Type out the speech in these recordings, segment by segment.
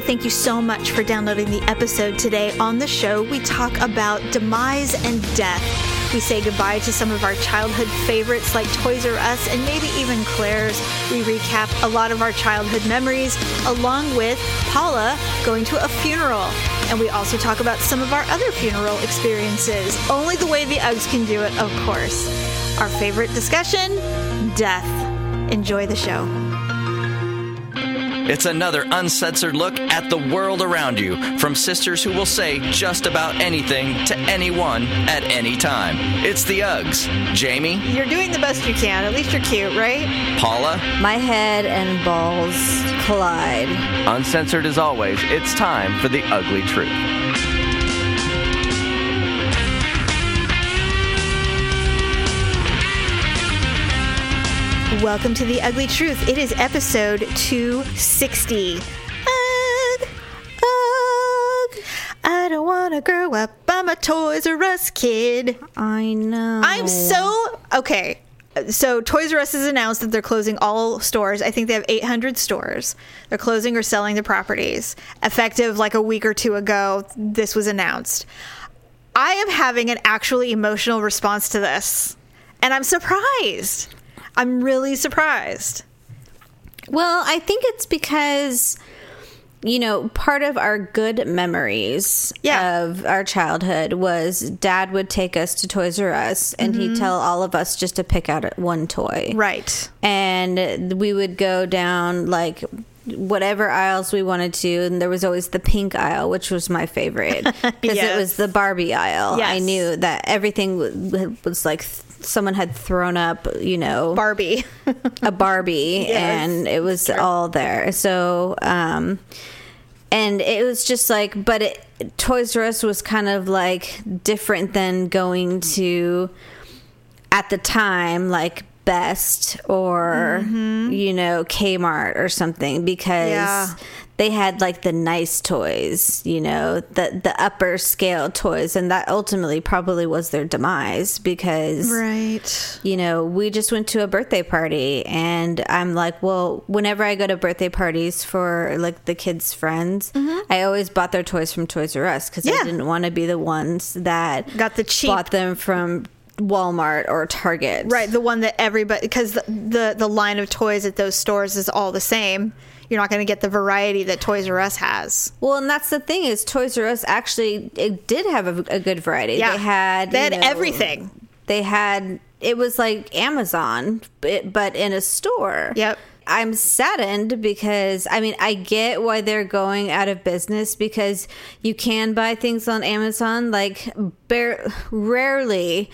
Thank you so much for downloading the episode today. On the show, we talk about demise and death. We say goodbye to some of our childhood favorites like Toys R Us and maybe even Claire's. We recap a lot of our childhood memories, along with Paula going to a funeral. And we also talk about some of our other funeral experiences. Only the way the Uggs can do it, of course. Our favorite discussion death. Enjoy the show. It's another uncensored look at the world around you from sisters who will say just about anything to anyone at any time. It's the Uggs. Jamie, You're doing the best you can. At least you're cute, right? Paula, My head and balls collide. uncensored as always, it's time for the ugly truth. Welcome to The Ugly Truth. It is episode 260. Ugh, ugh, I don't want to grow up. I'm a Toys R Us kid. I know. I'm so. Okay. So Toys R Us has announced that they're closing all stores. I think they have 800 stores. They're closing or selling the properties. Effective like a week or two ago, this was announced. I am having an actually emotional response to this. And I'm surprised. I'm really surprised. Well, I think it's because you know, part of our good memories Yeah. of our childhood was dad would take us to Toys R Us and he'd mm-hmm. tell all of us just to pick out one toy. Right. and we would go down like whatever aisles we wanted to and there was always the pink aisle which was my favorite because Yes. it was the barbie aisle i knew that everything w- was like th- someone had thrown up you know Barbie. a barbie Yes. and it was all there so um and it was just like but it, toys r us was kind of like different than going to at the time like best or you know kmart or something because Yeah. they had like the nice toys you know the the upper scale toys and that ultimately probably was their demise because right. you know, we just went to a birthday party and I'm like, well, whenever I go to birthday parties for like the kids' friends, I always bought their toys from Toys R Us because Mm-hmm. Yeah. I didn't want to be the ones that Got the cheap- bought them from Walmart or Target. Right, the one that everybody because the, the the line of toys at those stores is all the same. You're not going to get the variety that Toys R Us has. Well, and that's the thing is Toys R Us actually it did have a, a good variety. Yeah. They had They had everything. They had it was like Amazon, but, but in a store. Yep. I'm saddened because I mean I get why they're going out of business because you can buy things on Amazon like bare, rarely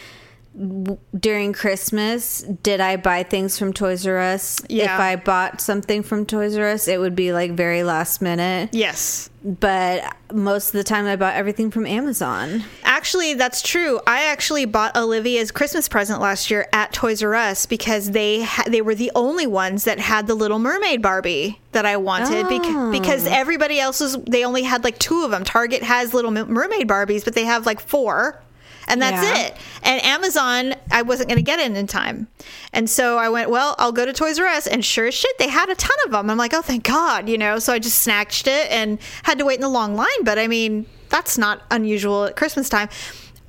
w- during Christmas did I buy things from Toys R Us. Yeah. If I bought something from Toys R Us, it would be like very last minute. Yes, But most of the time, I bought everything from Amazon. actually, that's true. I actually bought Olivia's Christmas present last year at Toys R Us because they ha- they were the only ones that had the Little Mermaid Barbie that I wanted Oh. because everybody else's they only had like two of them. Target has Little Mermaid Barbies, but they have like four. And that's Yeah. it. And Amazon, I wasn't going to get it in time. And so I went, well, I'll go to Toys R Us. And sure as shit, they had a ton of them. I'm like, oh, thank God, you know? So I just snatched it and had to wait in the long line. But I mean, that's not unusual at Christmas time.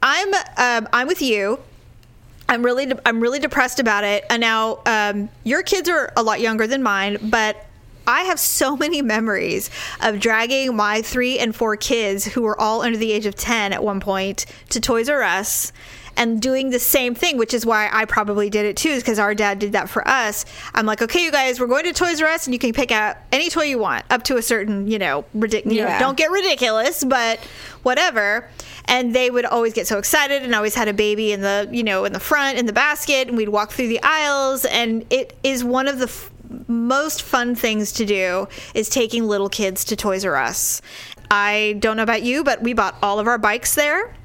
I'm, um, I'm with you. I'm really, de- I'm really depressed about it. And now, um, your kids are a lot younger than mine, but I have so many memories of dragging my three and four kids who were all under the age of 10 at one point to Toys R Us and doing the same thing, which is why I probably did it too, is because our dad did that for us. I'm like, okay, you guys, we're going to Toys R Us and you can pick out any toy you want up to a certain, you know, ridiculous, you know, Yeah. don't get ridiculous, but whatever. And they would always get so excited and always had a baby in the, you know, in the front in the basket and we'd walk through the aisles and it is one of the f- most fun things to do is taking little kids to Toys R Us. I don't know about you, but we bought all of our bikes there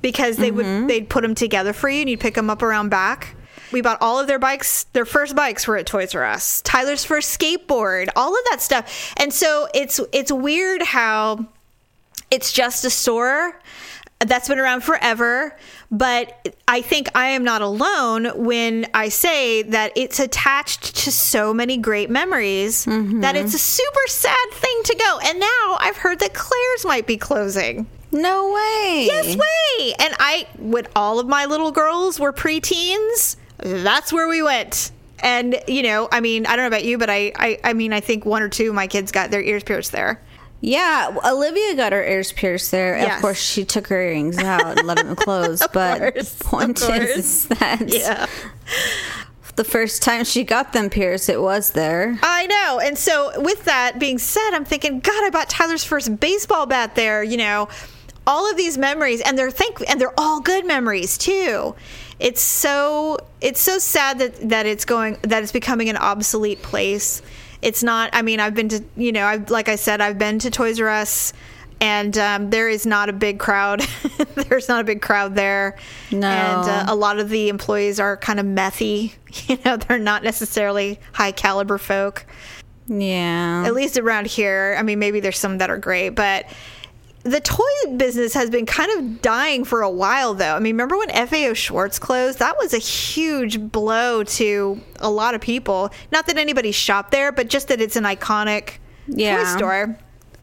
because they would mm-hmm. they'd put them together for you and you'd pick them up around back. We bought all of their bikes. Their first bikes were at Toys R Us. Tyler's first skateboard, all of that stuff. And so it's it's weird how it's just a store that's been around forever. But I think I am not alone when I say that it's attached to so many great memories that it's a mm-hmm. super sad thing to go. And now I've heard that Claire's might be closing. No way. Yes, way. And I, when all of my little girls were preteens, that's where we went. And you know, I mean, I don't know about you, but I, I, I mean, I think one or two of my kids got their ears pierced there. Yeah, Olivia got her ears pierced there. Yes. Of course, she took her earrings out and let them close. but course, the point is that Yeah. the first time she got them pierced, it was there. I know. And so, with that being said, I'm thinking, God, I bought Tyler's first baseball bat there. You know, all of these memories, and they're thank, and they're all good memories too. It's so it's so sad that that it's going that it's becoming an obsolete place. It's not. I mean, I've been to you know, I've like I said, I've been to Toys R Us. And um, there is not a big crowd. There's not a big crowd there. No. And uh, a lot of the employees are kind of methy. You know, they're not necessarily high caliber folk Yeah. at least around here. I mean, maybe there's some that are great, but the toy business has been kind of dying for a while, though. I mean, remember when FAO Schwarz closed? That was a huge blow to a lot of people. Not that anybody shopped there, but just that it's an iconic Yeah. toy store.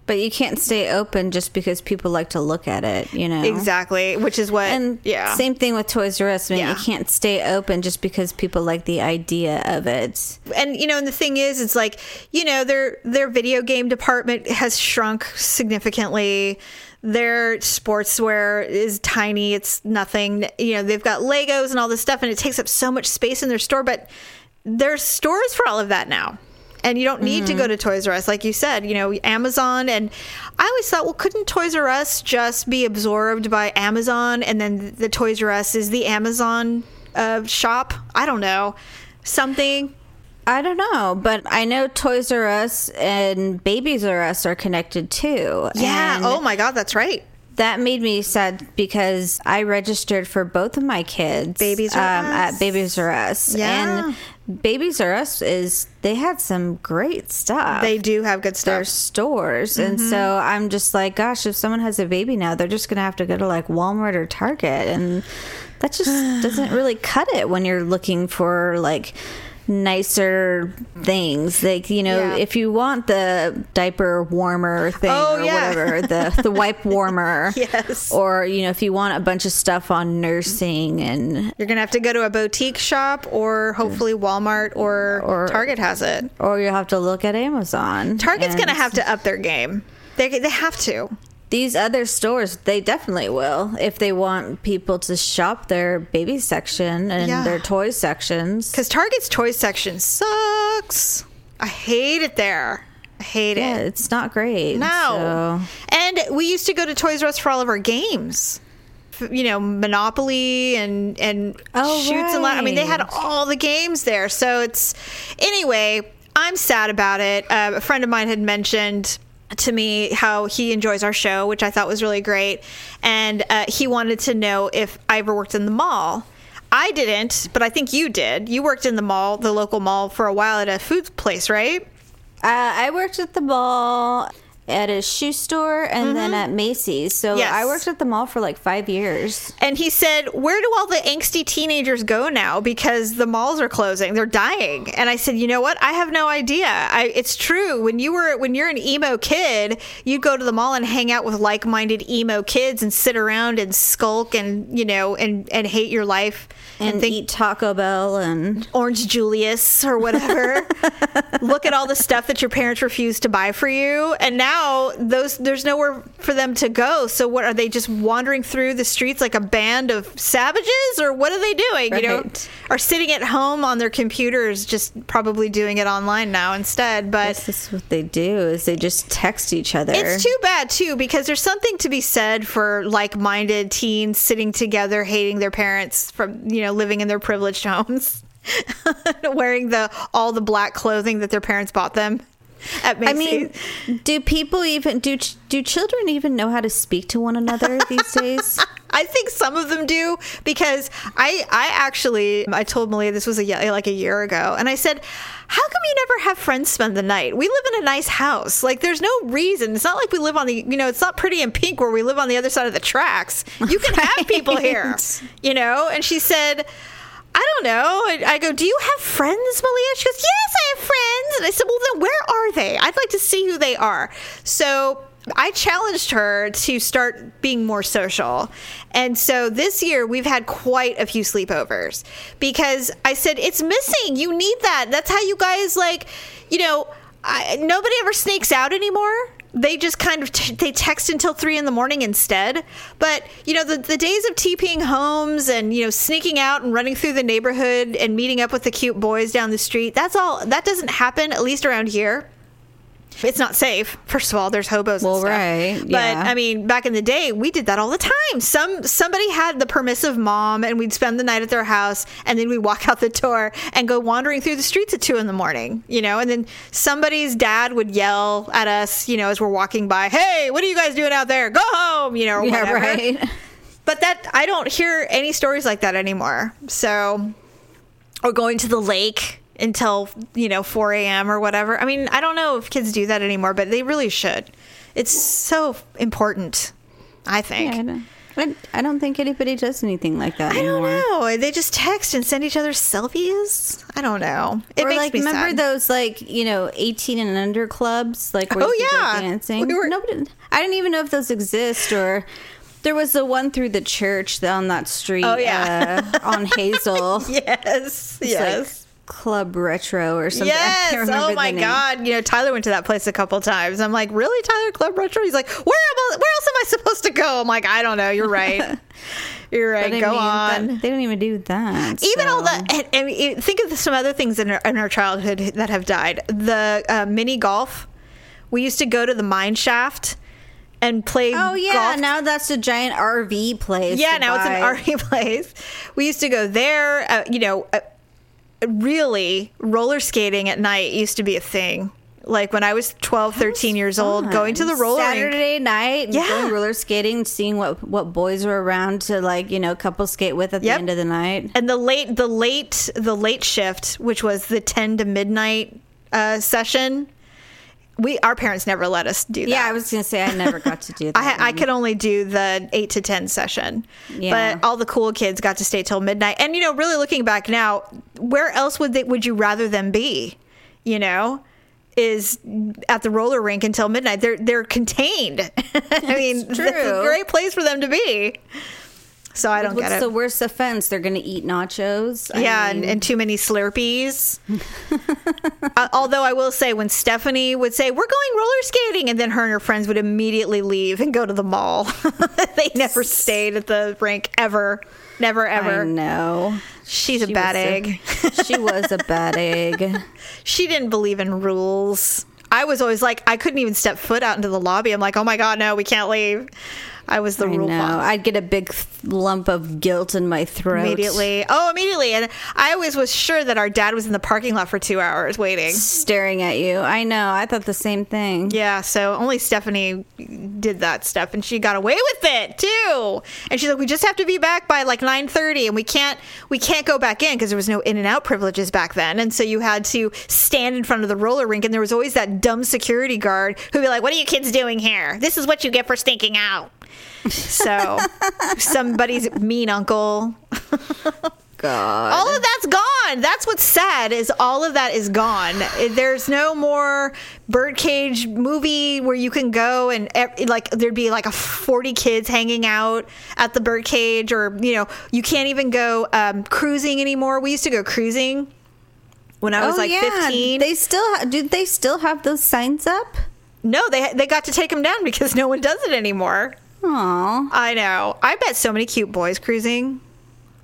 But you can't stay open just because people like to look at it, you know? Exactly, which is what. And yeah, same thing with Toys R Us. I mean, Yeah. you can't stay open just because people like the idea of it. and you know and the thing is it's like you know their their video game department has shrunk significantly their sportswear is tiny it's nothing you know they've got legos and all this stuff and it takes up so much space in their store but there's stores for all of that now and you don't need to go to Toys R Us, like you said. You know, Amazon, and I always thought, well, couldn't Toys R Us just be absorbed by Amazon, and then the Toys R Us is the Amazon uh, shop? I don't know, something. I don't know, but I know Toys R Us and Babies R Us are connected too. Yeah. And oh my God, that's right. That made me sad because I registered for both of my kids Babies um, at Babies R Us. Yeah. And Babies R Us is they had some great stuff. They do have good their stores. And Mm-hmm. so I'm just like, gosh, if someone has a baby now, they're just going to have to go to like Walmart or Target. And that just doesn't really cut it when you're looking for like nicer things. Like, you know, Yeah. if you want the diaper warmer thing Oh, or yeah. whatever, the, the wipe warmer. Yes. Or, you know, if you want a bunch of stuff on nursing and You're gonna have to go to a boutique shop, or hopefully Walmart or, Or- Target has it. or you have to look at Amazon. Target's And gonna have to up their game. They they have to. These other stores they definitely will if they want people to shop their baby section and Yeah. their toy sections Because Target's toy section sucks. I hate it there. I hate yeah it. it's not great No. so- And we used to go to Toys R Us for all of our games. You know, Monopoly and and Oh, Chutes and la- I mean, they had all the games there. So it's anyway. I'm sad about it. Uh, a friend of mine had mentioned to me how he enjoys our show, which I thought was really great, and uh, he wanted to know if I ever worked in the mall. I didn't, but I think you did. You worked in the mall, the local mall, for a while at a food place, right? uh, i worked at the mall at a shoe store and then at macy's so Mm-hmm. Yes. i worked at the mall for like five years And he said, Where do all the angsty teenagers go now? Because the malls are closing. They're dying. And I said, You know what? I have no idea. I, it's true. When you were when you're an emo kid, you'd go to the mall and hang out with like minded emo kids and sit around and skulk and you know and, and hate your life and, think eat taco bell and Orange Julius or whatever. Look at all the stuff that your parents refused to buy for you, and now those there's nowhere for them to go. So what are they just wandering through the streets like a band of savages, or what are they doing? You know, are sitting at home on their computers, just probably doing it online now instead. But this is what they do is they just text each other it's too bad too because there's something to be said for like-minded teens sitting together, hating their parents from you know living in their privileged homes, wearing the all the black clothing that their parents bought them. at I mean, do people even do do children even know how to speak to one another these days? I think some of them do because I I actually I told Malia this was a like a year ago and I said how come you never have friends spend the night? We live in a nice house. Like there's no reason. It's not like we live on the you know, it's not pretty and pink where we live on the other side of the tracks. You can have people here. You know? And she said I don't know. I, go, Do you have friends, Malia? She goes, Yes, I have friends. And I said, Well, then where are they? I'd like to see who they are. So I challenged her to start being more social. And so this year we've had quite a few sleepovers because I said, It's missing. You need that. That's how you guys, like, you know, I, nobody ever sneaks out anymore they just kind of t- they text until three in the morning instead. But you know, the the days of TPing homes and you know sneaking out and running through the neighborhood and meeting up with the cute boys down the street. That's all. That doesn't happen at least around here. It's not safe. First of all, there's hobos. Well, and stuff. right, But yeah. I mean, back in the day, we did that all the time. Some somebody had the permissive mom, and we'd spend the night at their house, and then we'd walk out the door and go wandering through the streets at two in the morning. You know, and then somebody's dad would yell at us, you know, as we're walking by, "Hey, what are you guys doing out there? Go home!" You know, or yeah, right. But that I don't hear any stories like that anymore. So, or going to the lake until you know 4 a.m. or whatever. I mean, I don't know if kids do that anymore, but they really should. It's so important. I think. Yeah, I, don't, I, don't think anybody does anything like that I don't anymore. know. They just text and send each other selfies. I don't know. It or makes like me remember sad. those like you know 18 and under clubs like where Oh, you could go yeah. dancing We were- nobody i didn't even know if those exist or there was the one through the church on that street Oh, yeah. uh, on hazel yes, It's yes. like club retro or something Yes. Oh my. God. You know, Tyler went to that place a couple times. I'm like, really, Tyler Club Retro? He's like, where am I, where else am I supposed to go? I'm like, I don't know. You're right. You're right. But I go mean, on. that- they don't even do that even all so- the and, and think of some other things in our, in our childhood that have died. The uh, mini golf. We used to go to the mine shaft and play. oh yeah golf now that's a giant rv place yeah, now buy. it's an RV place. We used to go there. Uh, you know, uh, really, roller skating at night used to be a thing. Like when I was 12, 13 years old, going to the roller rink. Saturday night, Yeah. going roller skating, seeing what what boys were around to like you know couple skate with at Yep. the end of the night. And the late, the late, the late shift, which was the 10 to midnight uh, session. We, our parents never let us do that. Yeah, I was gonna say I never got to do that. I, I could only do the eight to ten session, Yeah. but all the cool kids got to stay till midnight. And you know, really looking back now, where else would they would you rather them be? You know, is at the roller rink until midnight. They're they're contained. I mean, It's that's a true. great place for them to be. So I don't What's get it. the worst offense? They're gonna eat nachos. I yeah, and, mean, and too many Slurpees. uh, although I will say, when Stephanie would say, We're going roller skating, and then her and her friends would immediately leave and go to the mall. they never stayed at the rink ever. Never, ever. No. She's a bad was a- egg. she was a bad egg. she didn't believe in rules. I was always like, I couldn't even step foot out into the lobby. I'm like, Oh my God, no, we can't leave. I was the I rule know. I'd get a big th- lump of guilt in my throat. Immediately. Oh, immediately. And I always was sure that our dad was in the parking lot for two hours waiting. staring at you. I know. I thought the same thing. Yeah, so only Stephanie did that stuff, and she got away with it too. And she's like, "We just have to be back by like nine thirty, and we can't we can't go back in because there was no in and out privileges back then, and so you had to stand in front of the roller rink, and there was always that dumb security guard who'd be like, "What are you kids doing here? This is what you get for stinking out." So somebody's mean uncle. God. all of that's gone that's what's sad is all of that is gone there's no more birdcage movie where you can go and like there'd be like a 40 kids hanging out at the birdcage or you know you can't even go um, cruising anymore we used to go cruising when i was Oh, like yeah. 15 They still ha- do. They still have those signs up. no they they got to take them down because no one does it anymore Aw. i know i bet so many cute boys cruising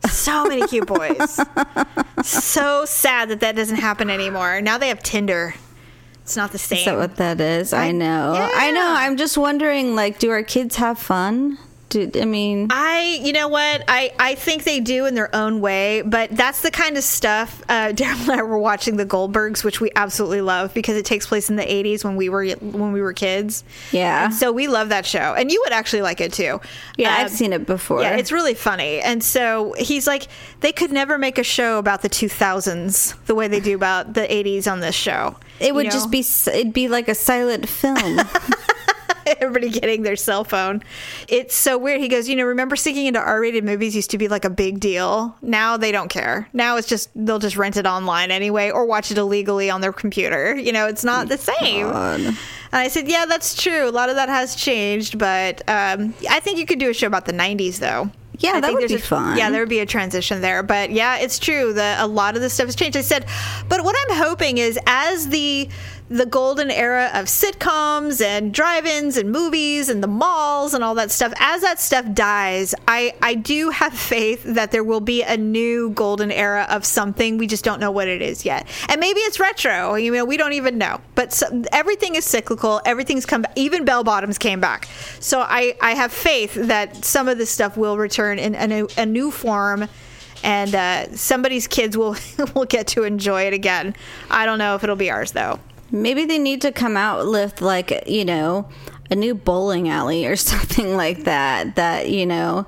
so many cute boys so sad that that doesn't happen anymore now they have tinder it's not the same Is that what that is? I, I- know. I know. I'm just wondering, like, do our kids have fun? Do, I mean, I, you know what? I, I think they do in their own way, but that's the kind of stuff. Uh, Daryl and I were watching the Goldbergs, which we absolutely love because it takes place in the '80s when we were when we were kids. Yeah. And so we love that show, and you would actually like it too. yeah, Um, I've seen it before. Yeah, it's really funny. And so he's like, they could never make a show about the 2000s the way they do about the 80s on this show. it would You just be it'd be like a silent film. everybody getting their cell phone. It's so weird. He goes, you know, remember sneaking into R-rated movies used to be like a big deal. Now they don't care. Now it's just they'll just rent it online anyway or watch it illegally on their computer. You know, it's not the same. God. And I said, yeah, that's true. A lot of that has changed, but um, I think you could do a show about the 90s though. Yeah, I that think would be a- fun. Yeah, there would be a transition there. But yeah, it's true that a lot of the stuff has changed. I said, but what I'm hoping is as the the golden era of sitcoms and drive-ins and movies and the malls and all that stuff, as that stuff dies, I I do have faith that there will be a new golden era of something. We just don't know what it is yet, and maybe it's retro. You know, we don't even know. But so, everything is cyclical. Everything's come. Even bell bottoms came back. So I I have faith that some of this stuff will return in a new, a new form. And uh, somebody's kids will will get to enjoy it again. I don't know if it'll be ours though. Maybe they need to come out with like you know a new bowling alley or something like that. That you know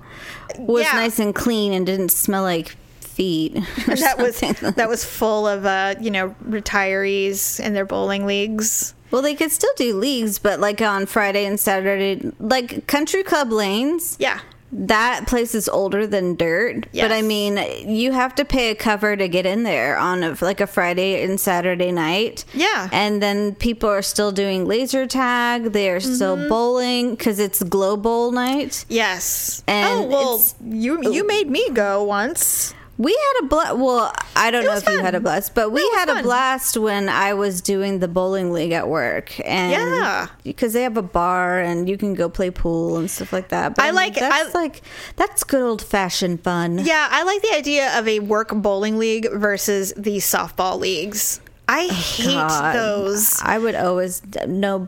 was Yeah. nice and clean and didn't smell like feet. Or that was that was full of uh, you know retirees in their bowling leagues. Well, they could still do leagues, but like on Friday and Saturday, like Country Club Lanes. Yeah. That place is older than dirt, but I mean, you have to pay a cover to get in there on a, like a Friday and Saturday night. Yeah. and then people are still doing laser tag. They are still Mm-hmm. bowling because it's Glow Bowl night. Yes. And oh well, you you made me go once. We had a blast. Well, I don't It know if you had a blast, but we had a blast when I was doing the bowling league at work. And Yeah. because they have a bar and you can go play pool and stuff like that. But I like- that's I- like that's good old fashioned fun. Yeah, I like the idea of a work bowling league versus the softball leagues. I oh, hate Oh, God. those. I would always no.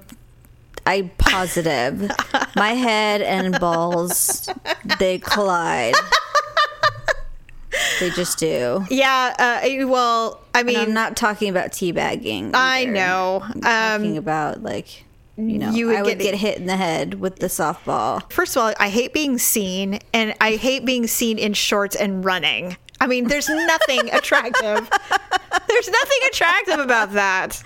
I positive. My head and balls they collide. They just do. Yeah. Uh, well, I mean, And I'm not talking about teabagging. I know. I'm Um, talking about like you know you would I would get- get hit in the head with the softball. First of all, I hate being seen, and I hate being seen in shorts and running. I mean, there's nothing attractive. There's nothing attractive about that.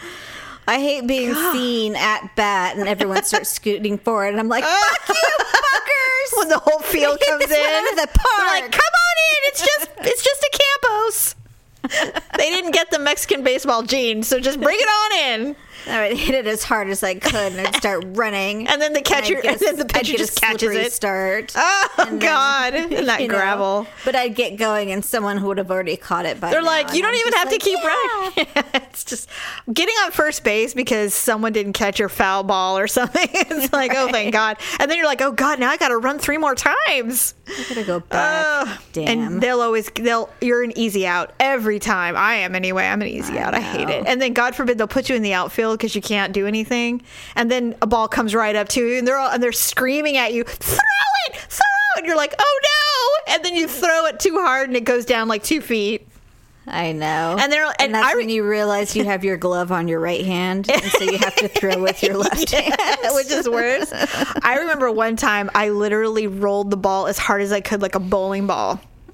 I hate being seen at bat and everyone starts scooting forward and I'm like, fuck you, fuckers! When the whole field comes in, the they're like, park. "Come on in! It's just, it's just a Campos." they didn't get the Mexican baseball gene, so just bring it on in. I would hit it as hard as I could and I'd start running. And then the catcher- I'd a- and then the pitcher just catches it. Start. Oh And then, God! And that you know, gravel. But I'd get going and someone who would have already caught it by They're now, like, you don't I'm even have to like, keep "Yeah." running. it's just getting on first base because someone didn't catch your foul ball or something. it's like, oh, thank God. And then you're like, oh God, now I got to run three more times. I gotta go back. Ugh. Damn. And they'll always they'll you're an easy out every time. I am anyway. I'm an easy I out. I hate it. And then God forbid they'll put you in the outfield because you can't do anything. And then a ball comes right up to you, and they're all and they're screaming at you, throw it, throw it. And you're like, oh no! And then you throw it too hard, and it goes down like two feet. I know. And they're- and that's I when you realize you have your glove on your right hand, and so you have to throw with your left hand. which is worse. I remember one time I literally rolled the ball as hard as I could, like a bowling ball.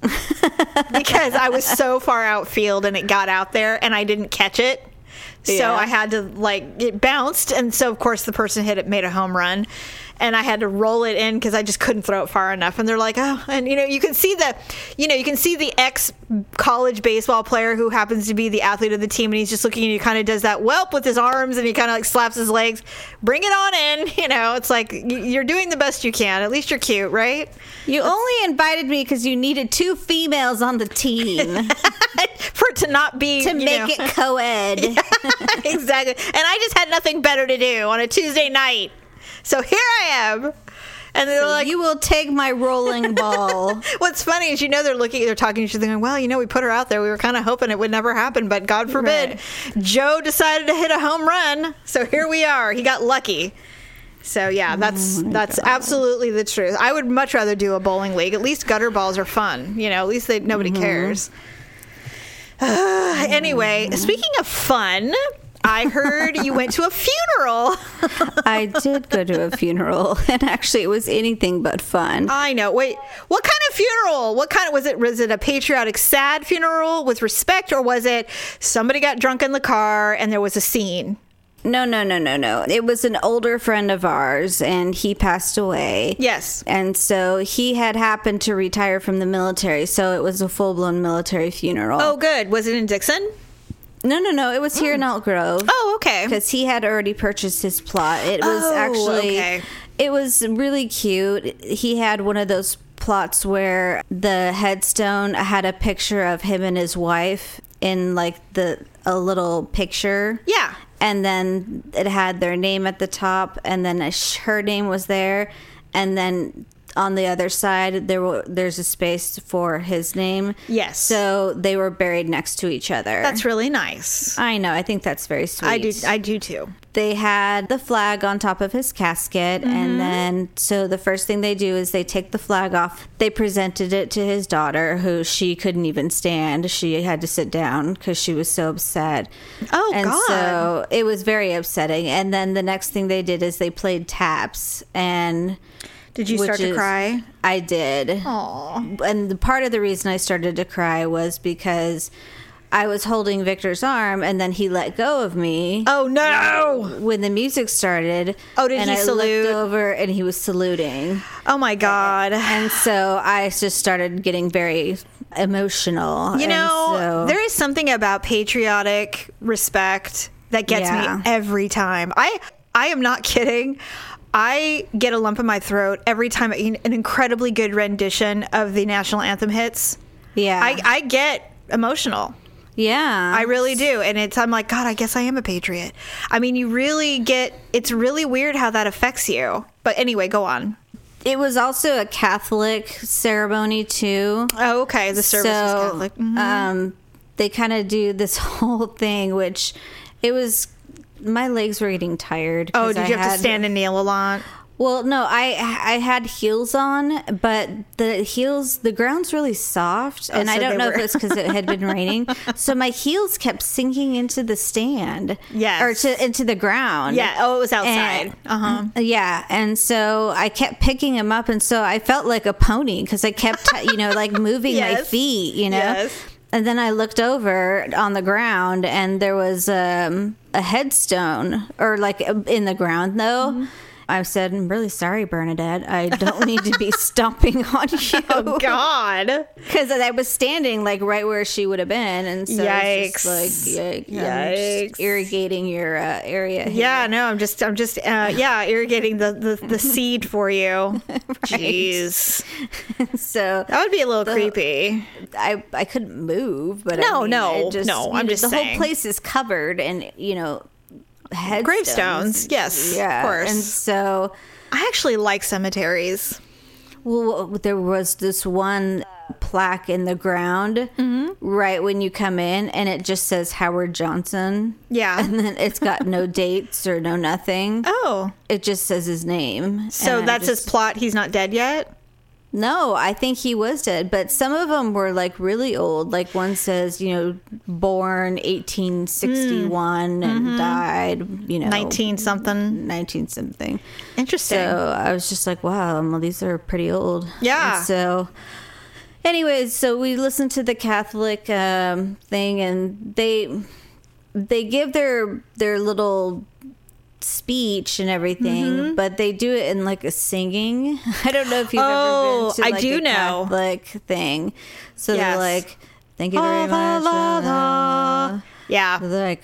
because I was so far outfield and it got out there and I didn't catch it. So Yeah. I had to like it bounced and so of course the person hit it made a home run and I had to roll it in because I just couldn't throw it far enough. And they're like oh and you know you can see the you know you can see the ex college baseball player who happens to be the athlete of the team and he's just looking and he kind of does that whelp with his arms and he kind of like slaps his legs. Bring it on in you know? It's like you're doing the best you can. At least you're cute right? You only invited me because you needed two females on the team. For it to not be to make know- it co-ed. exactly. And I just had nothing better to do on a Tuesday night. So here I am. And they're like, you will take my rolling ball. what's funny is, you know, they're looking, they're talking to each other, going, well, you know, we put her out there. We were kind of hoping it would never happen, but God forbid. Right. Joe decided to hit a home run. So here we are. He got lucky. So yeah, that's that's absolutely the truth. I would much rather do a bowling league. At least gutter balls are fun. You know, at least they nobody cares. Uh, anyway, speaking of fun, I heard you went to a funeral. I did go to a funeral, and actually, it was anything but fun. I know. Wait, what kind of funeral? What kind of was it? Was it a patriotic, sad funeral with respect, or was it somebody got drunk in the car and there was a scene? No, no, no, no, no. It was an older friend of ours, and he passed away. Yes. And so he had happened to retire from the military, so it was a full blown military funeral. Oh, good. Was it in Dixon? No, no, no. It was here in hmm. Elk Grove. Oh, okay. because he had already purchased his plot. It was Oh, actually, okay. it was really cute. He had one of those plots where the headstone had a picture of him and his wife in like the a little picture. Yeah. and then it had their name at the top, and then a sh- her name was there, and then. On the other side, there were, there's a space for his name. Yes. So they were buried next to each other. That's really nice. I know. I think that's very sweet. I do. I do too. they had the flag on top of his casket Mm-hmm. and then so the first thing they do is they take the flag off they presented it to his daughter who she couldn't even stand she had to sit down because she was so upset Oh, and God. so it was very upsetting and then the next thing they did is they played taps and Did you start to is- cry? i did Aw. and the part of the reason I started to cry was because I was holding Victor's arm and then he let go of me Oh no! when the music started. Oh, did and he I salute? looked over and he was saluting, Oh my God! and so I just started getting very emotional. You and know, so- there is something about patriotic respect that gets Yeah. me every time. I I am not kidding. I get a lump in my throat every time an incredibly good rendition of the national anthem hits. yeah, I, I get emotional. yeah, I really do. And it's, I'm like, God, I guess I am a patriot. I mean, you really get, it's really weird how that affects you. But anyway, go on. it was also a Catholic ceremony too. Oh, okay. The service was so, Catholic. Mhm. um, they kind of do this whole thing, which it was. My legs were getting tired. Oh, did I you have to stand and kneel a lot? Well, no, I I had heels on, but the heels the ground's really soft, and Oh, so I don't know were- if it's because it had been raining, so my heels kept sinking into the stand, Yes. or to into the ground. Yeah. Oh, it was outside. Uh huh. Yeah, and so I kept picking them up, and so I felt like a pony because I kept, you know, like moving my feet, you know. Yes. And then I looked over on the ground, and there was um, a headstone, or like in the ground, though. Mm-hmm. I said, "I'm really sorry, Bernadette. I don't need to be stomping on you." Oh, God. Because I was standing like right where she would have been, and so it's just Yikes. like, yikes, Yikes. just irrigating your uh, area. here. Yeah, no, I'm just, I'm just, uh, yeah, irrigating the, the, the seed for you. Jeez. So That would be a little creepy. I I couldn't move, but No, I mean, no, just, no, I'm know, just the saying. whole place is covered and you know headstones. Gravestones, yes, of yeah, course. And so, I actually like cemeteries. well, there was this one plaque in the ground Mm-hmm. right when you come in, and it just says Howard Johnson. Yeah. and then it's got no dates or no nothing. Oh, It just says his name. so that's his plot. He's not dead yet. No, I think he was dead, but some of them were like really old. Like one says, you know, born 1861 and died, you know, 19 something. 19 something. Interesting. So I was just like, wow, well, these are pretty old. Yeah. And so, anyways, so we listened to the Catholic um, thing, and they they give their their little speech and everything, Mm-hmm. but they do it in like a singing. I don't know if you've Oh, ever been to I like do a know. Catholic thing. So Yes. they're like, "Thank you very La, much." la, la. Yeah. They're like,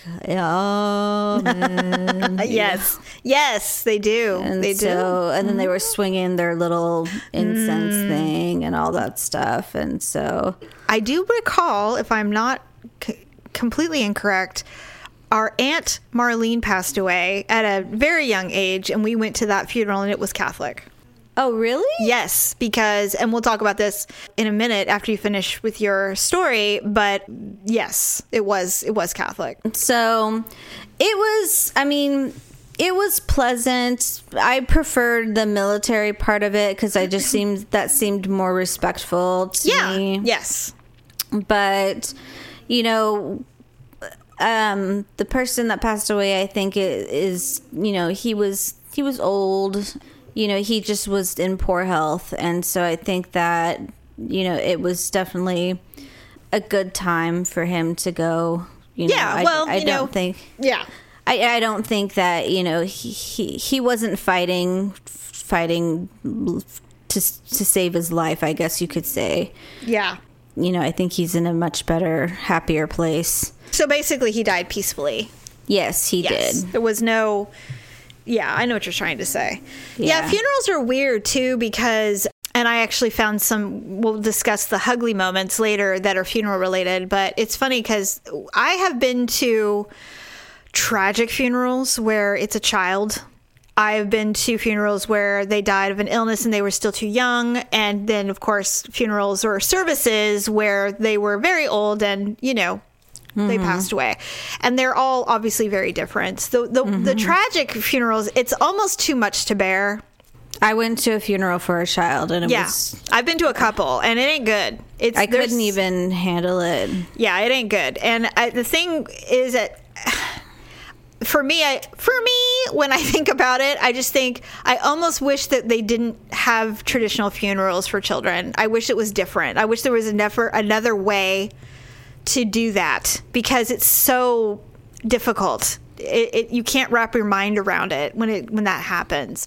"Amen." Yes. Yes, they do. And they do. Mm-hmm. and then they were swinging their little incense thing and all that stuff. And so, I do recall, if I'm not c- completely incorrect, our aunt Marlene passed away at a very young age, and we went to that funeral, and it was Catholic. oh, really? Yes, because, and we'll talk about this in a minute after you finish with your story, but yes, it was it was Catholic. So, it was, I mean, It was pleasant. I preferred the military part of it because I just seemed that seemed more respectful to Yeah. me. Yes. But you know, um, the person that passed away, I think, is you know he was he was old. You know, he just was in poor health, and so I think that you know it was definitely a good time for him to go. You know, Yeah, I, well, I you don't know- think. Yeah. I, I don't think that you know he, he he wasn't fighting fighting to to save his life. I guess you could say. Yeah. You know, I think he's in a much better, happier place. So basically, he died peacefully. Yes, he Yes. did. There was no. Yeah, I know what you're trying to say. Yeah. Yeah. funerals are weird too because. And I actually found some. We'll discuss the Hugly moments later that are funeral related. But it's funny because I have been to tragic funerals where it's a child. I've been to funerals where they died of an illness and they were still too young. And then, of course, funerals or services where they were very old and, you know, they mm-hmm. passed away. And they're all obviously very different. The, the, the mm-hmm. tragic funerals, it's almost too much to bear. I went to a funeral for a child, and it Yeah. was I've been to a couple and it ain't good. It's, I couldn't even handle it. Yeah, it ain't good. And I, the thing is that for me, I for me, when I think about it, I just think I almost wish that they didn't have traditional funerals for children. I wish it was different. I wish there was another another way to do that because it's so difficult. It, it, you can't wrap your mind around it when it when that happens.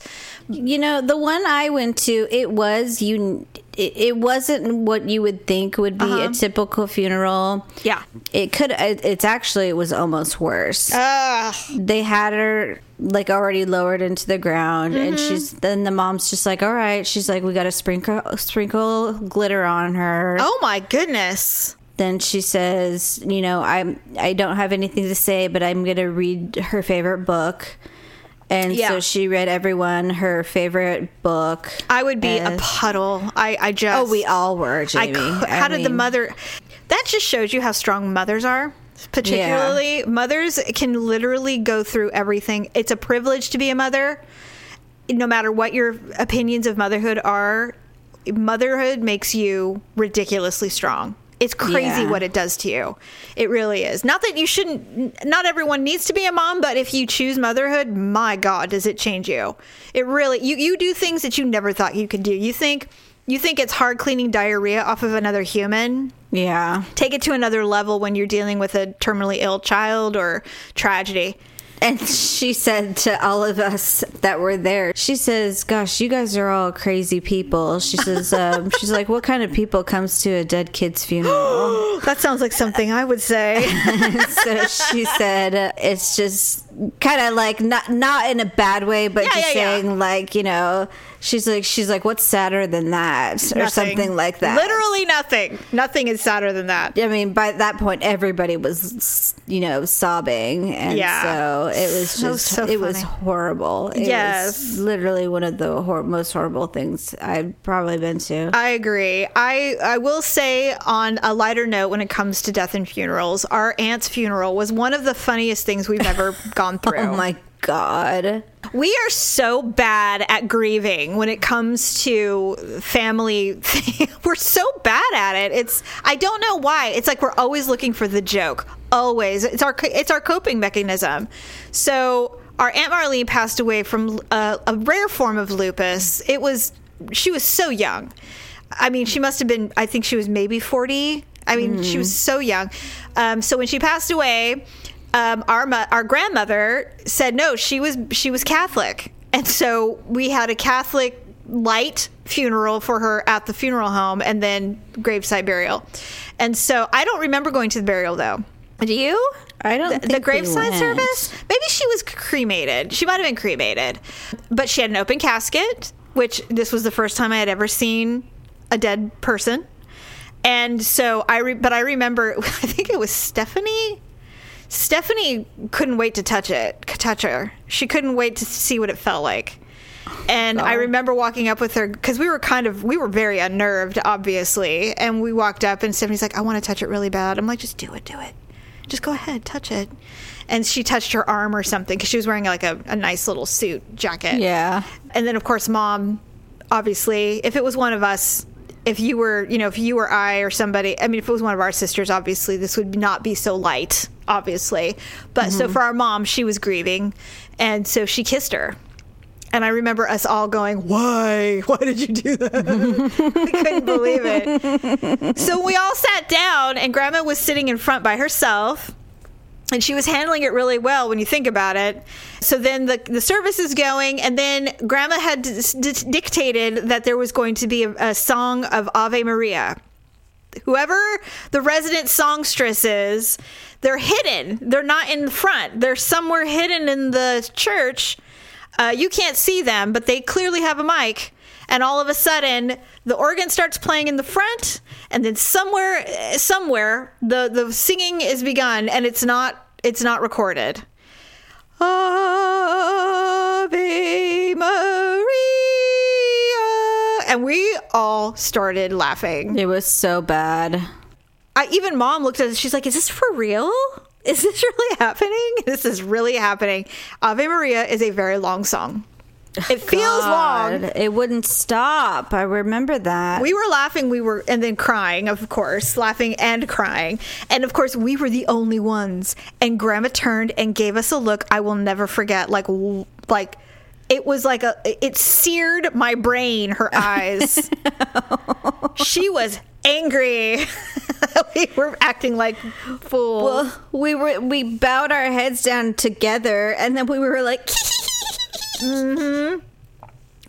You know, the one I went to, it was you. It, it wasn't what you would think would be a typical funeral. Yeah. It could. It, it's actually it was almost worse. Ugh. they had her like already lowered into the ground and Mm-hmm. she's then the mom's just like all right she's like we got to sprinkle sprinkle glitter on her Oh my goodness. Then she says you know i'm i don't have anything to say but i'm gonna read her favorite book and Yeah. so she read everyone her favorite book I would be a puddle. I I just oh we all were jamie I how did the mother? That just shows you how strong mothers are. Particularly, mothers can literally go through everything. It's a privilege to be a mother. No matter what your opinions of motherhood are, motherhood makes you ridiculously strong. It's crazy Yeah. what it does to you. It really is. Not that you shouldn't, not everyone needs to be a mom, but if you choose motherhood, my God, does it change you? It really, you, you do things that you never thought you could do. You think, you think it's hard cleaning diarrhea off of another human. yeah Take it to another level when you're dealing with a terminally ill child or tragedy. And she said to all of us that were there, she says, "Gosh, you guys are all crazy people." She says, um, "She's like, what kind of people comes to a dead kid's funeral?" That sounds like something I would say. so she said, uh, "It's just kind of like not not in a bad way, but Yeah, just yeah, yeah. saying like you know." She's like, she's like, what's sadder than that, or something like that. Literally nothing. Nothing is sadder than that. I mean, by that point, everybody was, you know, sobbing, and Yeah. so it was just, so it was horrible. It Yes. was literally one of the hor- most horrible things I've probably been to. I agree. I I will say on a lighter note when it comes to death and funerals, our aunt's funeral was one of the funniest things we've ever gone oh through. oh my god! We are so bad at grieving when it comes to family. we're so bad at it. It's I don't know why. It's like we're always looking for the joke. Always. It's our it's our coping mechanism. So our aunt Marlene passed away from a, a rare form of lupus. It was she was so young. I mean, she must have been. I think she was maybe forty. I mean, she was so young. Um, so when she passed away, um, our our grandmother said no. She was she was Catholic, and so we had a Catholic light funeral for her at the funeral home, and then graveside burial. And so I don't remember going to the burial though. Do you? I don't the, the graveside service. Maybe she was cremated. She might have been cremated, but she had an open casket, which this was the first time I had ever seen a dead person. And so I, re- but I remember, I think it was Stephanie. Stephanie couldn't wait to touch it, touch her. She couldn't wait to see what it felt like. And I oh. remember walking up with her because we were kind of, we were very unnerved, obviously. And we walked up, and Stephanie's like, I want to touch it really bad. I'm like, just do it, do it. Just go ahead, touch it. and she touched her arm or something because she was wearing like a, a nice little suit jacket. Yeah. And then, of course, mom, obviously, if it was one of us, if you were, you know, if you or I or somebody, I mean, if it was one of our sisters, obviously, this would not be so light, obviously. But so mm-hmm. for our mom, she was grieving. And so she kissed her. And I remember us all going, Why? Why did you do that? I couldn't believe it. So we all sat down, and grandma was sitting in front by herself and she was handling it really well when you think about it. So then the the service is going, and then Grandma had d- d- dictated that there was going to be a, a song of Ave Maria. Whoever the resident songstress is, they're hidden. They're not in the front. They're somewhere hidden in the church. Uh, you can't see them, but they clearly have a mic. And all of a sudden, the organ starts playing in the front, and then somewhere, somewhere, the the singing is begun, and it's not it's not recorded. Ave Maria, and we all started laughing. It was so bad. I, even mom looked at us. She's like, "Is this for real? Is this really happening? This is really happening." Ave Maria is a very long song. It feels long. It wouldn't stop. I remember that. We were laughing, we were, and then crying, of course, laughing and crying. And of course, we were the only ones. And Grandma turned and gave us a look I will never forget. Like, like, it was like a, it seared my brain, her eyes. she was angry. we were acting like fools. well, we were we bowed our heads down together, and then we were like, Mm-hmm.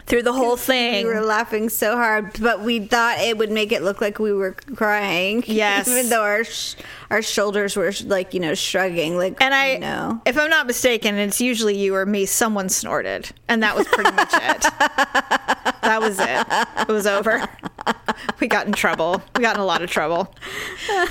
through the whole thing. we were laughing so hard, but we thought it would make it look like we were crying. Yes. even though our sh- our shoulders were like you know shrugging, like And I, you know. if I'm not mistaken, it's usually you or me. Someone snorted, and that was pretty much it. That was it. It was over. We got in trouble. We got in a lot of trouble.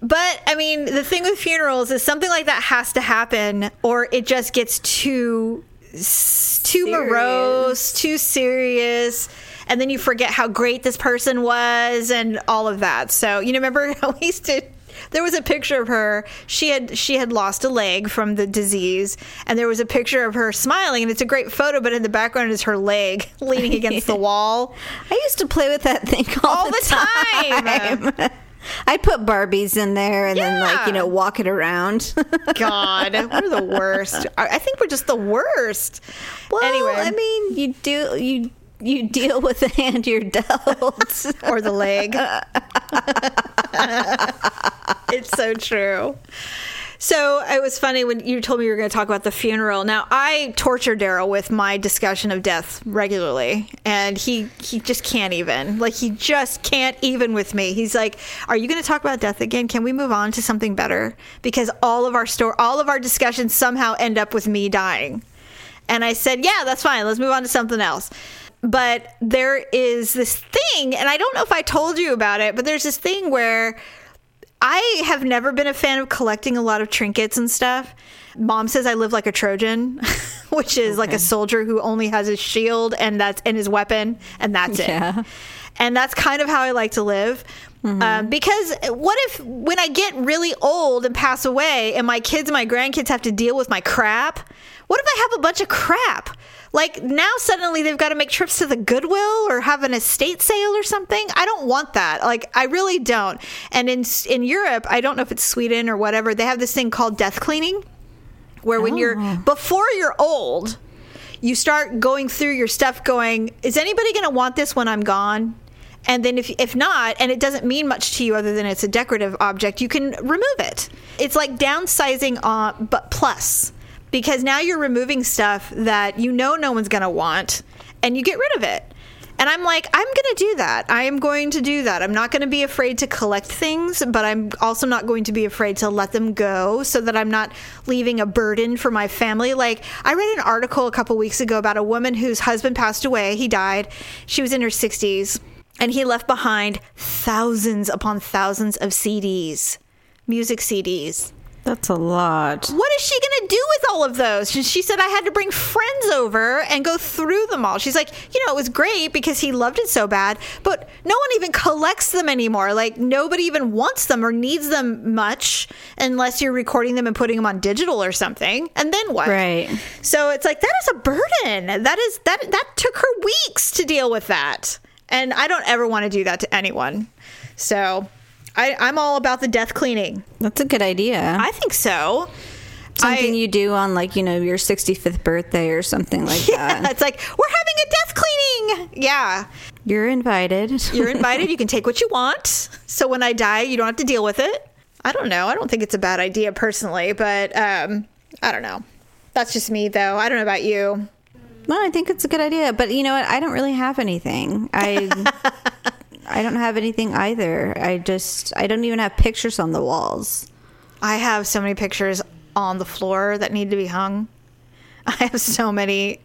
But I mean, the thing with funerals is something like that has to happen, or it just gets too too Serious. morose, too serious. And then you forget how great this person was and all of that. So, you know, remember how we used to there was a picture of her. She had she had lost a leg from the disease, and there was a picture of her smiling, and it's a great photo. But in the background is her leg leaning against the wall. I used to play with that thing all, All the, the time. I'd put Barbies in there and then like you know walk it around. God, we're the worst. I I think we're just the worst. well, anyway, I mean, you do you you deal with the hand you're dealt. or the leg. it's so true. So it was funny when you told me you were going to talk about the funeral. Now I torture Daryl with my discussion of death regularly, and he he just can't even. Like he just can't even with me. He's like, "Are you going to talk about death again? Can we move on to something better?" Because all of our store, all of our discussions somehow end up with me dying. And I said, "Yeah, that's fine. Let's move on to something else." But there is this thing, and I don't know if I told you about it, but there's this thing where I have never been a fan of collecting a lot of trinkets and stuff. Mom says I live like a Trojan, which is like a soldier who only has his shield and that's and his weapon, and that's Yeah. it. And that's kind of how I like to live. Um, because what if when I get really old and pass away, and my kids and my grandkids have to deal with my crap? What if I have a bunch of crap? Like now, suddenly they've got to make trips to the Goodwill or have an estate sale or something. I don't want that. Like I really don't. And in in Europe, I don't know if it's Sweden or whatever. They have this thing called death cleaning, where when you're oh. before you're old, you start going through your stuff going is anybody going to want this when i'm gone and then if, if not and it doesn't mean much to you other than it's a decorative object you can remove it it's like downsizing on but plus because now you're removing stuff that you know no one's going to want and you get rid of it and I'm like, I'm going to do that. I am going to do that. I'm not going to be afraid to collect things, but I'm also not going to be afraid to let them go so that I'm not leaving a burden for my family. Like, I read an article a couple weeks ago about a woman whose husband passed away. He died. She was in her 60s, and he left behind thousands upon thousands of CDs, music CDs. That's a lot. What is she going to do with all of those? She- She said I had to bring friends over and go through them all. She's like, you know, it was great because he loved it so bad, but no one even collects them anymore. Like nobody even wants them or needs them much unless you're recording them and putting them on digital or something. And then what? Right. So it's like that is a burden. That is that that took her weeks to deal with that. And I don't ever want to do that to anyone. So I, I'm all about the death cleaning. That's a good idea. I think so. something I- you do on like, you know, your 65th birthday or something like Yeah, that. it's like we're having a death cleaning. Yeah, You're invited. you're invited. you can take what you want. So when I die, you don't have to deal with it. I don't know. I don't think it's a bad idea personally, but um, I don't know. That's just me, though. I don't know about you. No, I think it's a good idea, but you know what? I don't really have anything. I I don't have anything either. I just I don't even have pictures on the walls. I have so many pictures on the floor that need to be hung. I have so many,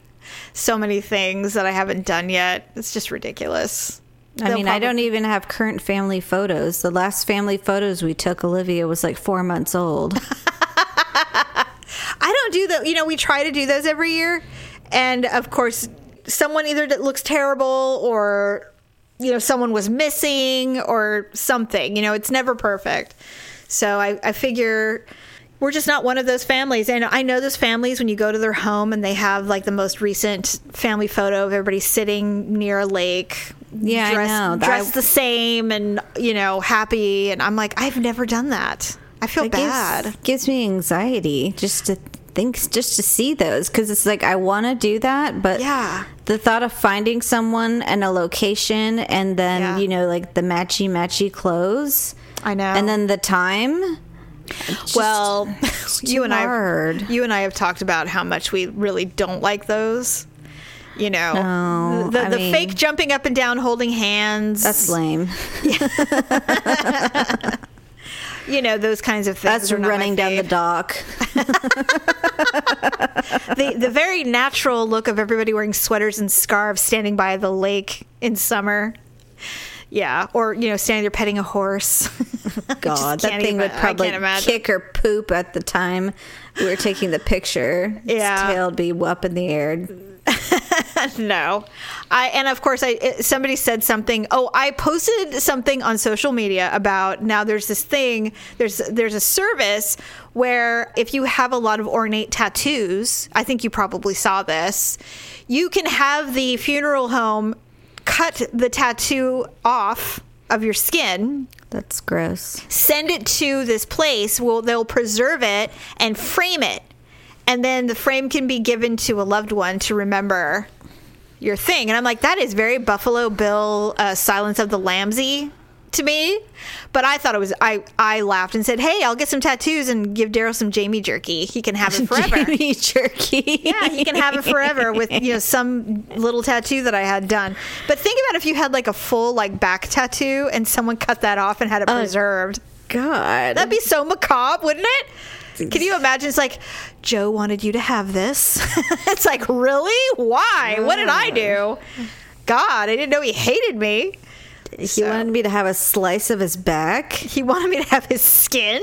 so many things that I haven't done yet. It's just ridiculous. I They'll mean, I don't even have current family photos. The last family photos we took, Olivia was like four months old. I don't do that. You know, we try to do those every year, and of course, someone either looks terrible or you know someone was missing or something. You know, it's never perfect. So I, I figure we're just not one of those families. And I know those families when you go to their home and they have like the most recent family photo of everybody sitting near a lake. Yeah, I dressed, know. That- dressed the same and you know happy. And I'm like, I've never done that. I feel bad. gives, gives me anxiety just to think, just to see those because it's like I want to do that, but Yeah. The thought of finding someone and a location and then Yeah. you know like the matchy matchy clothes, I know. and then the time. Just- well, you and I, hard. you and I have talked about how much we really don't like those. You know, No, the, I the mean- fake jumping up and down, holding hands. That's lame. you know those kinds of things. That's are not my running down the dock. the the very natural look of everybody wearing sweaters and scarves standing by the lake in summer. Yeah, or you know, standing there petting a horse. God, that thing even- would probably kick or poop at the time we were taking the picture. Yeah. Its tail would be up in the air. no. I and of course i somebody said something oh i posted something on social media about now there's this thing there's there's a service where if you have a lot of ornate tattoos i think you probably saw this you can have the funeral home cut the tattoo off of your skin. That's gross. send it to this place well they'll preserve it and frame it. And then the frame can be given to a loved one to remember your thing and i'm like that is very buffalo bill uh, silence of the lambsy to me but i thought it was i i laughed and said hey i'll get some tattoos and give daryl some jamie jerky he can have it forever Jamie jerky. yeah, he can have it forever with you know some little tattoo that I had done. But think about if you had like a full like back tattoo and someone cut that off and had it preserved. God. That'd be so macabre, wouldn't it? Can you imagine? It's like Joe wanted you to have this. it's like really? Why? What did I do? God, I didn't know he hated me. he wanted me to have a slice of his back. He wanted me to have his skin.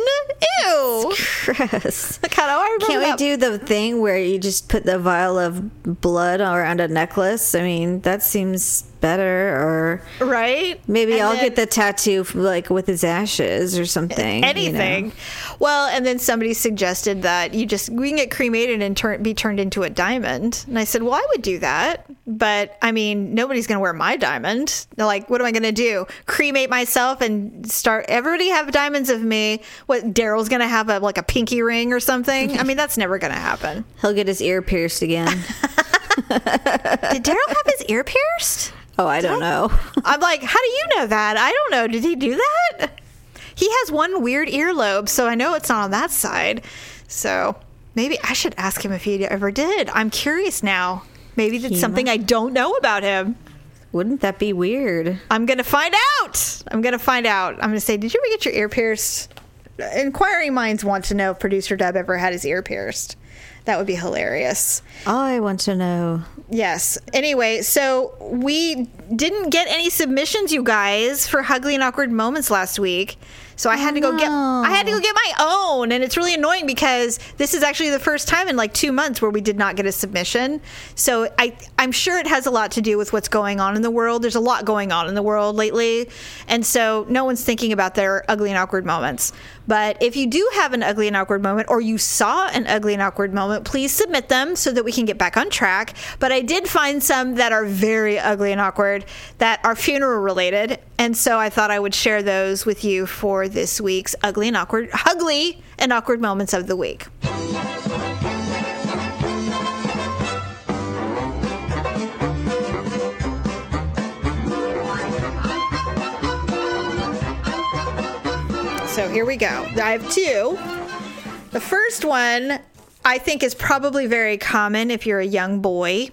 Ew. Chris. Like, how do I Can't we do the thing where you just put the vial of blood around a necklace? I mean, that seems better. Or right? maybe And I'll then- get the tattoo like with his ashes or something. you know? anything. Well, and then somebody suggested that you just we can get cremated and turn be turned into a diamond. And I said, "Well, I would do that, but I mean, nobody's going to wear my diamond. They're like, what am I going to do? Cremate myself and start everybody have diamonds of me? What Daryl's going to have a like a pinky ring or something? I mean, that's never going to happen. He'll get his ear pierced again. Did Daryl have his ear pierced? Oh, I don't know. I'm like, how do you know that? I don't know. Did he do that? He has one weird earlobe, so I know it's not on that side. So maybe I should ask him if he ever did. I'm curious now. Maybe that's something I don't know about him. Wouldn't that be weird? I'm gonna find out. I'm gonna find out. I'm gonna say, did you ever get your ear pierced? Inquiring minds want to know if producer Deb ever had his ear pierced. That would be hilarious. I want to know. Yes. Anyway, so we didn't get any submissions, you guys, for Ugly and Awkward Moments last week. So I had to go get. I had to go oh, get my own and it's really annoying because this is actually the first time in like 2 months where we did not get a submission. So I I'm sure it has a lot to do with what's going on in the world. There's a lot going on in the world lately. And so no one's thinking about their ugly and awkward moments. But if you do have an ugly and awkward moment or you saw an ugly and awkward moment, please submit them so that we can get back on track. But I did find some that are very ugly and awkward that are funeral related. And so I thought I would share those with you for this week's ugly and awkward, ugly and awkward moments of the week. So here we go. I have two. The first one I think is probably very common if you're a young boy.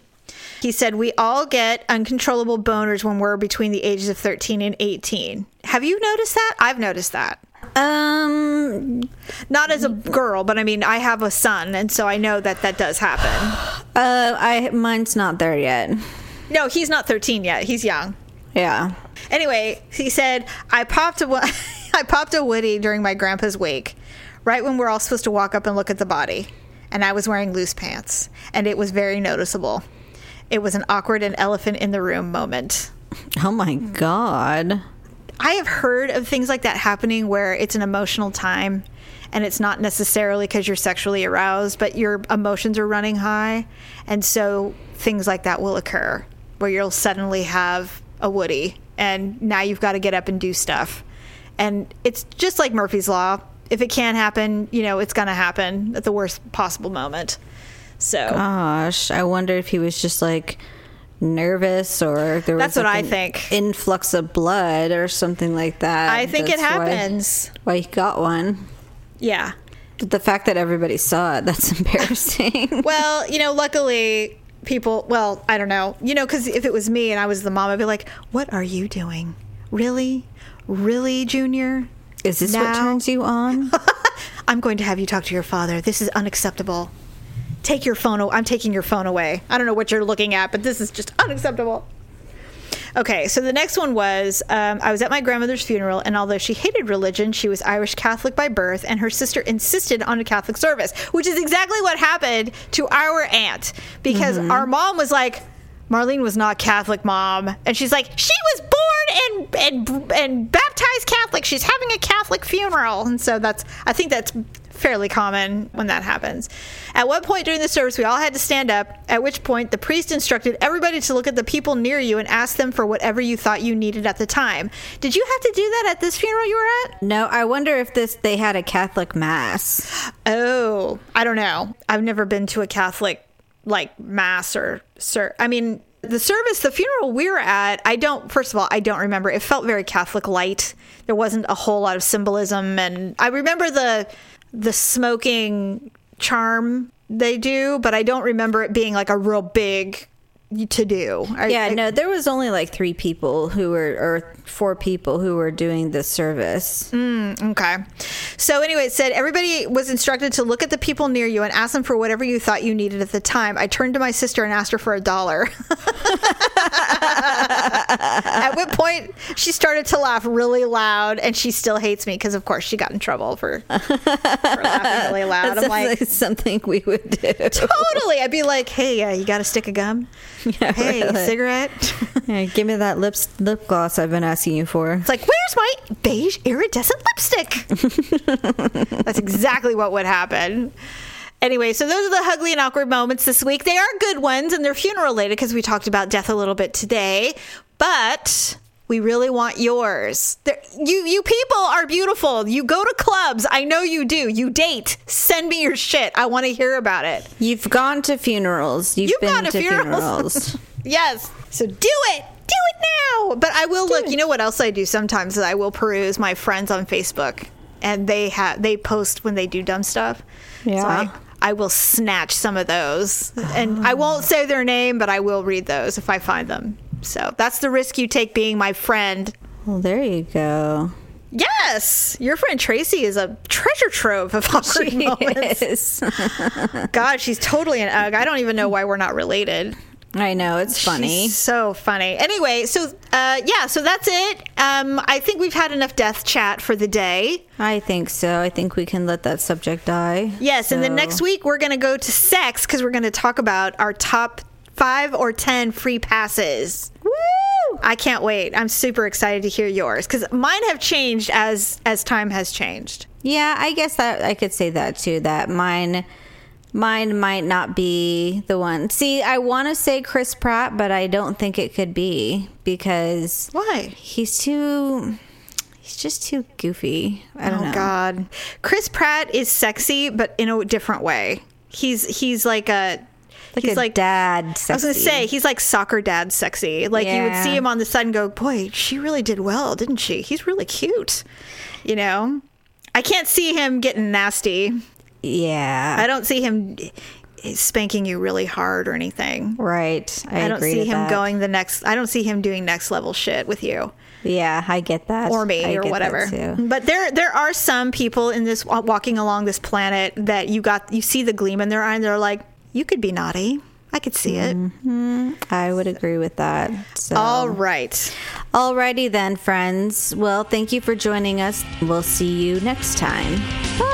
He said, We all get uncontrollable boners when we're between the ages of 13 and 18. Have you noticed that? I've noticed that. Um, Not as a girl, but I mean, I have a son, and so I know that that does happen. uh, I mine's not there yet. No, he's not 13 yet. He's young. Yeah. Anyway, he said, I popped a, I popped a Woody during my grandpa's wake, right when we're all supposed to walk up and look at the body. And I was wearing loose pants, and it was very noticeable. It was an awkward and elephant in the room moment. Oh my god. I have heard of things like that happening where it's an emotional time and it's not necessarily because you're sexually aroused, but your emotions are running high. And so things like that will occur where you'll suddenly have a Woody and now you've got to get up and do stuff. And it's just like Murphy's Law. If it can happen, you know, it's going to happen at the worst possible moment. So Gosh, I wonder if he was just like nervous or there was That's what like, I think. influx of blood or something like that. I think it That's why- happens. Why, he got one. Yeah. But the fact that everybody saw it, that's embarrassing. Well, you know, luckily people, well, I don't know. You know, because if it was me and I was the mom, I'd be like, what are you doing? Really? Really, Junior? Is this what turns you on? I'm going to have you talk to your father. This is unacceptable. Take your phone. I'm taking your phone away. I don't know what you're looking at, but this is just unacceptable. Okay, so the next one was um, I was at my grandmother's funeral, and although she hated religion, she was Irish Catholic by birth, and her sister insisted on a Catholic service, which is exactly what happened to our aunt because our mom was like, Marlene was not Catholic, mom, and she's like, she was born and and and baptized Catholic. She's having a Catholic funeral, and so that's I think that's fairly common when that happens. At one point during the service, we all had to stand up, at which point the priest instructed everybody to look at the people near you and ask them for whatever you thought you needed at the time. Did you have to do that at this funeral you were at? no, I wonder if this they had a Catholic mass. Oh, I don't know. I've never been to a Catholic like mass or sir. I mean, the service, the funeral we were at, I don't. First of all, I don't remember. It felt very Catholic light. There wasn't a whole lot of symbolism, and I remember the the smoking charm they do, but I don't remember it being like a real big to do. I- Yeah, I- no, there was only like three people who were, or four people who were doing the service. Mm, okay. So anyway, it said everybody was instructed to look at the people near you and ask them for whatever you thought you needed at the time. I turned to my sister and asked her for a dollar. at what point she started to laugh really loud, and she still hates me because, of course, she got in trouble for, for laughing really loud. That I'm like, like something we would do. totally. I'd be like, "Hey, uh, you got a stick of gum? Yeah, Hey, really. cigarette?" Yeah, give me that lip lip gloss I've been asking you for. It's like, where's my beige iridescent lipstick? That's exactly what would happen. Anyway, so those are the ugly and awkward moments this week. They are good ones and they're funeral related because we talked about death a little bit today. But we really want yours. There, you you people are beautiful. You go to clubs. I know you do. You date. Send me your shit. I want to hear about it. You've gone to funerals. You've, You've been gone to to funerals. funerals. Yes. So do it. Do it now. But I will look. You know what else I do sometimes is I will peruse my friends on Facebook, and they have they post when they do dumb stuff. So Yeah. I, I will snatch some of those, and I ah. won't say their name, but I will read those if I find them. So that's the risk you take being my friend. well, there you go. Yes, your friend Tracy is a treasure trove of awkward moments. God, she's totally an ugg. I don't even know why we're not related. I know it's funny. She's so funny. Anyway, so uh, yeah, so that's it. Um, I think we've had enough death chat for the day. I think so. I think we can let that subject die. Yes, and then next week we're going to go to sex because we're going to talk about our top five or ten free passes. Woo! I can't wait. I'm super excited to hear yours because mine have changed as as time has changed. Yeah, I guess that I could say that too. That mine, mine might not be the one. See, I want to say Chris Pratt, but I don't think it could be because Why? he's too. He's just too goofy. I don't oh know. God, Chris Pratt is sexy, but in a different way. He's he's like a Like he's a like dad. I was gonna say he's like soccer dad sexy. Like you would see him on the side and go, "Boy, she really did well, didn't she? He's really cute." You know, I can't see him getting nasty. Yeah. I don't see him spanking you really hard or anything. right. I, I, don't agree see him that. going the next. I don't see him doing next level shit with you Yeah, I get that. or me I or whatever. too. But there there are some people in this walking along this planet that you got you see the gleam in their eye and they're like, you could be naughty. I could see it. Mm-hmm. I would agree with that. So. All right. Alrighty then, friends. Well, thank you for joining us. We'll see you next time. Bye.